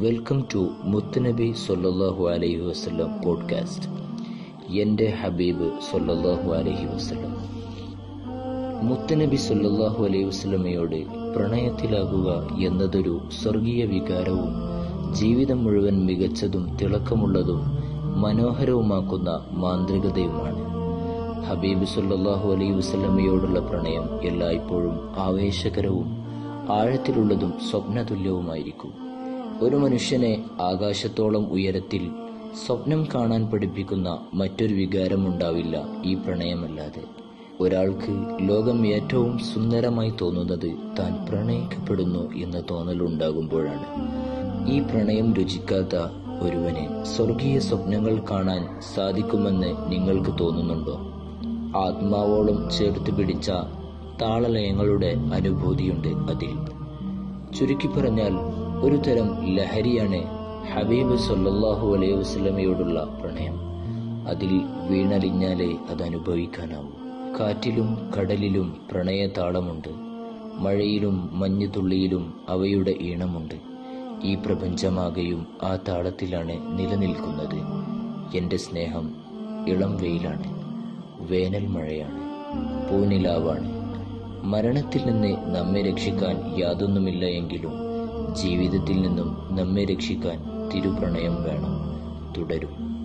Welcome to മുത്തുനബി സൊല്ലാഹു അലൈഹി വസ്ലം പോഡ്കാസ്റ്റ് എന്റെ ഹബീബ് സൊല്ലാഹു അലൈഹി വസ്ലം മുത്തുനബി സൊല്ലാഹു അലൈഹി വസ്ലമയോട് പ്രണയത്തിലാകുക എന്നതൊരു സ്വർഗീയ വികാരവും ജീവിതം മുഴുവൻ മികച്ചതും തിളക്കമുള്ളതും മനോഹരവുമാക്കുന്ന മാന്ത്രികതയുമാണ്. ഹബീബ് സൊല്ലാഹു അലൈഹി വസ്ലമയോടുള്ള പ്രണയം എല്ലായ്പ്പോഴും ആവേശകരവും ആഴത്തിലുള്ളതും സ്വപ്നതുല്യവുമായിരിക്കും. ഒരു മനുഷ്യനെ ആകാശത്തോളം ഉയരത്തിൽ സ്വപ്നം കാണാൻ പഠിപ്പിക്കുന്ന മറ്റൊരു വികാരമുണ്ടാവില്ല ഈ പ്രണയമല്ലാതെ. ഒരാൾക്ക് ലോകം ഏറ്റവും സുന്ദരമായി തോന്നുന്നത് താൻ പ്രണയിക്കപ്പെടുന്നു എന്ന തോന്നലുണ്ടാകുമ്പോഴാണ് ഈ പ്രണയം രുചിക്കാത്ത ഒരുവനെ സ്വർഗീയ സ്വപ്നങ്ങൾ കാണാൻ സാധിക്കുമെന്ന് നിങ്ങൾക്ക് തോന്നുന്നുണ്ടോ? ആത്മാവോളം ചേർത്ത് പിടിച്ച താളലയങ്ങളുടെ അനുഭൂതിയുണ്ട് അതിൽ. ചുരുക്കി പറഞ്ഞാൽ ഒരു തരം ലഹരിയാണ് ഹബീബ് സല്ലാഹു അലൈഹി വസ്ലമയോടുള്ള പ്രണയം. അതിൽ വീണലിഞ്ഞാലേ അത് അനുഭവിക്കാനാവൂ. കാറ്റിലും കടലിലും പ്രണയതാളമുണ്ട്. മഴയിലും മഞ്ഞുതുള്ളിയിലും അവയുടെ ഈണമുണ്ട്. ഈ പ്രപഞ്ചമാകെയും ആ താളത്തിലാണ് നിലനിൽക്കുന്നത്. എന്റെ സ്നേഹം ഇളം വെയിലാണ്. വേനൽ മഴയാണ്. പൂനിലാവാണ്. മരണത്തിൽ നിന്ന് നമ്മെ രക്ഷിക്കാൻ യാതൊന്നുമില്ല എങ്കിലും ജീവിതത്തിൽ നിന്നും നമ്മെ രക്ഷിക്കാൻ തിരുപ്രണയം വേണം. തുടരും.